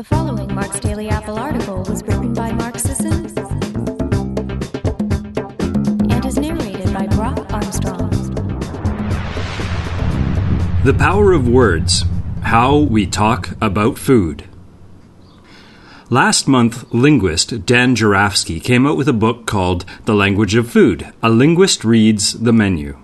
The following Mark's Daily Apple article was written by Mark Sisson and is narrated by Brock Armstrong. The Power of Words How We Talk About Food. Last month, linguist Dan Jurafsky came out with a book called The Language of Food A Linguist Reads the Menu.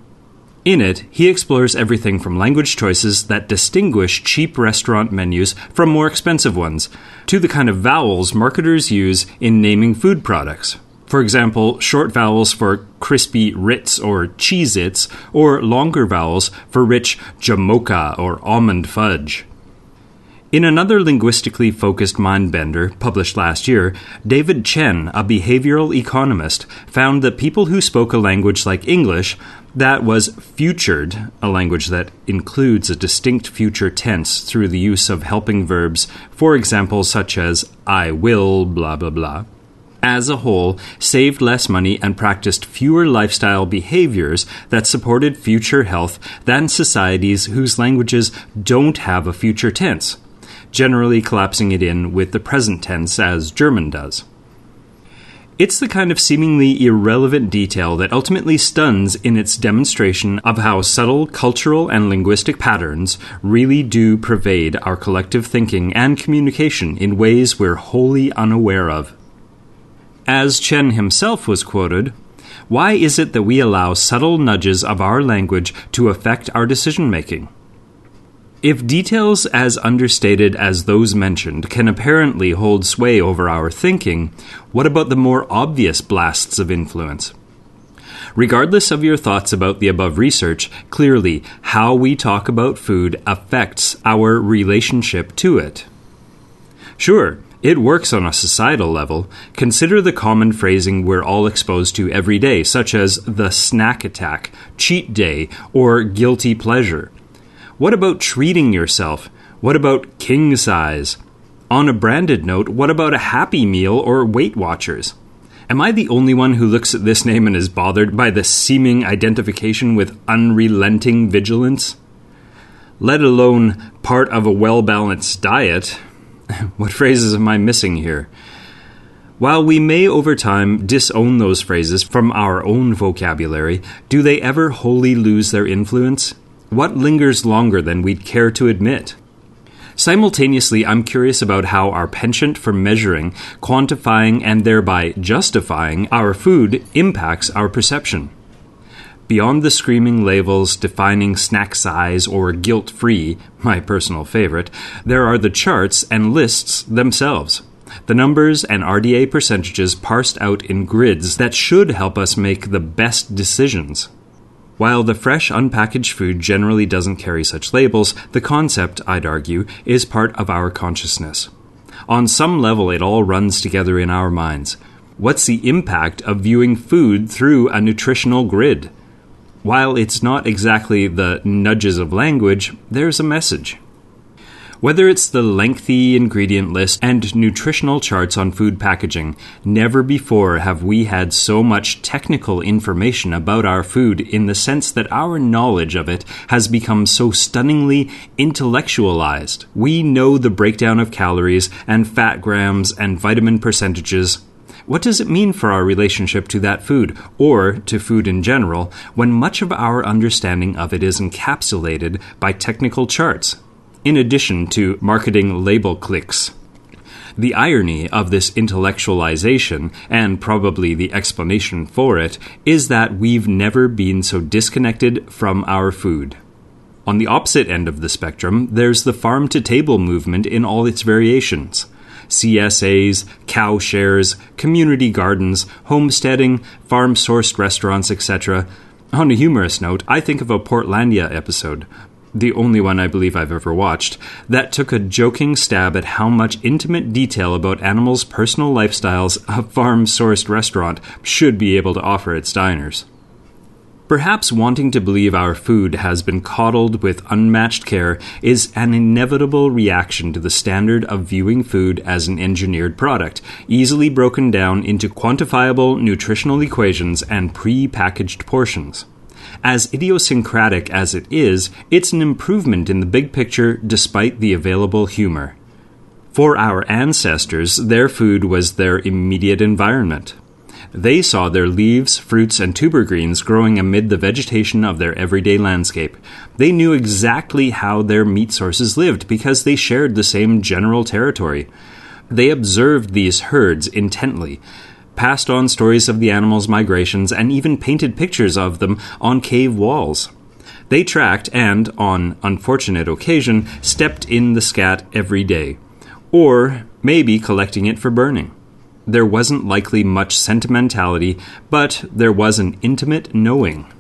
In it, he explores everything from language choices that distinguish cheap restaurant menus from more expensive ones, to the kind of vowels marketers use in naming food products. For example, short vowels for crispy Ritz or Cheez Its, or longer vowels for rich Jamocha or almond fudge. In another linguistically focused mind bender published last year, David Chen, a behavioral economist, found that people who spoke a language like English that was futured, a language that includes a distinct future tense through the use of helping verbs, for example, such as I will, blah, blah, blah, as a whole, saved less money and practiced fewer lifestyle behaviors that supported future health than societies whose languages don't have a future tense generally collapsing it in with the present tense as German does. It's the kind of seemingly irrelevant detail that ultimately stuns in its demonstration of how subtle cultural and linguistic patterns really do pervade our collective thinking and communication in ways we're wholly unaware of. As Chen himself was quoted, why is it that we allow subtle nudges of our language to affect our decision making? If details as understated as those mentioned can apparently hold sway over our thinking, what about the more obvious blasts of influence? Regardless of your thoughts about the above research, clearly, how we talk about food affects our relationship to it. Sure, it works on a societal level. Consider the common phrasing we're all exposed to every day, such as the snack attack, cheat day, or guilty pleasure. What about treating yourself? What about king size? On a branded note, what about a Happy Meal or Weight Watchers? Am I the only one who looks at this name and is bothered by the seeming identification with unrelenting vigilance? Let alone part of a well balanced diet. what phrases am I missing here? While we may over time disown those phrases from our own vocabulary, do they ever wholly lose their influence? What lingers longer than we'd care to admit? Simultaneously, I'm curious about how our penchant for measuring, quantifying, and thereby justifying our food impacts our perception. Beyond the screaming labels defining snack size or guilt free, my personal favorite, there are the charts and lists themselves. The numbers and RDA percentages parsed out in grids that should help us make the best decisions. While the fresh, unpackaged food generally doesn't carry such labels, the concept, I'd argue, is part of our consciousness. On some level, it all runs together in our minds. What's the impact of viewing food through a nutritional grid? While it's not exactly the nudges of language, there's a message. Whether it's the lengthy ingredient list and nutritional charts on food packaging, never before have we had so much technical information about our food in the sense that our knowledge of it has become so stunningly intellectualized. We know the breakdown of calories and fat grams and vitamin percentages. What does it mean for our relationship to that food, or to food in general, when much of our understanding of it is encapsulated by technical charts? In addition to marketing label clicks. The irony of this intellectualization, and probably the explanation for it, is that we've never been so disconnected from our food. On the opposite end of the spectrum, there's the farm to table movement in all its variations. CSAs, cow shares, community gardens, homesteading, farm sourced restaurants, etc. On a humorous note, I think of a Portlandia episode, the only one I believe I've ever watched, that took a joking stab at how much intimate detail about animals' personal lifestyles a farm sourced restaurant should be able to offer its diners. Perhaps wanting to believe our food has been coddled with unmatched care is an inevitable reaction to the standard of viewing food as an engineered product, easily broken down into quantifiable nutritional equations and pre packaged portions. As idiosyncratic as it is, it's an improvement in the big picture despite the available humor. For our ancestors, their food was their immediate environment. They saw their leaves, fruits, and tuber greens growing amid the vegetation of their everyday landscape. They knew exactly how their meat sources lived because they shared the same general territory. They observed these herds intently, passed on stories of the animals' migrations, and even painted pictures of them on cave walls. They tracked and, on unfortunate occasion, stepped in the scat every day, or maybe collecting it for burning. There wasn't likely much sentimentality, but there was an intimate knowing.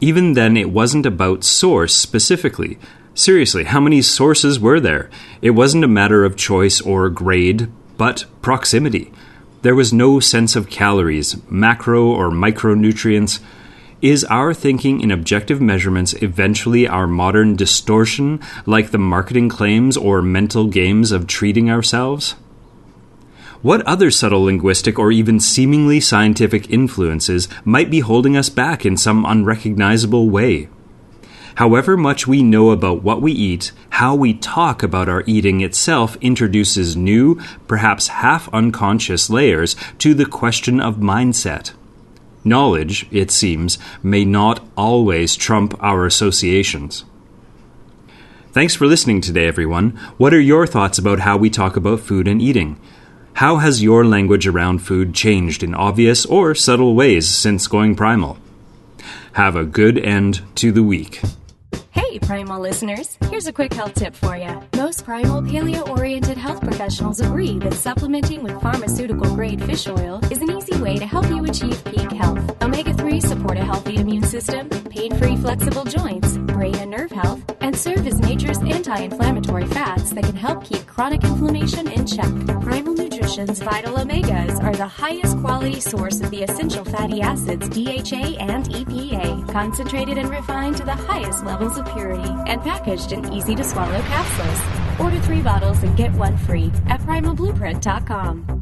Even then, it wasn't about source specifically. Seriously, how many sources were there? It wasn't a matter of choice or grade, but proximity. There was no sense of calories, macro or micronutrients. Is our thinking in objective measurements eventually our modern distortion, like the marketing claims or mental games of treating ourselves? What other subtle linguistic or even seemingly scientific influences might be holding us back in some unrecognizable way? However much we know about what we eat, how we talk about our eating itself introduces new, perhaps half unconscious layers to the question of mindset. Knowledge, it seems, may not always trump our associations. Thanks for listening today, everyone. What are your thoughts about how we talk about food and eating? How has your language around food changed in obvious or subtle ways since going primal? Have a good end to the week. Primal listeners, here's a quick health tip for you. Most Primal paleo oriented health professionals agree that supplementing with pharmaceutical grade fish oil is an easy way to help you achieve peak health. Omega 3 support a healthy immune system, pain free flexible joints, brain and nerve health, and serve as nature's anti inflammatory fats that can help keep chronic inflammation in check. Primal Nutrition's Vital Omegas are the highest quality source of the essential fatty acids DHA and EPA, concentrated and refined to the highest levels of purity, and packaged in easy to swallow capsules. Order three bottles and get one free at primalblueprint.com.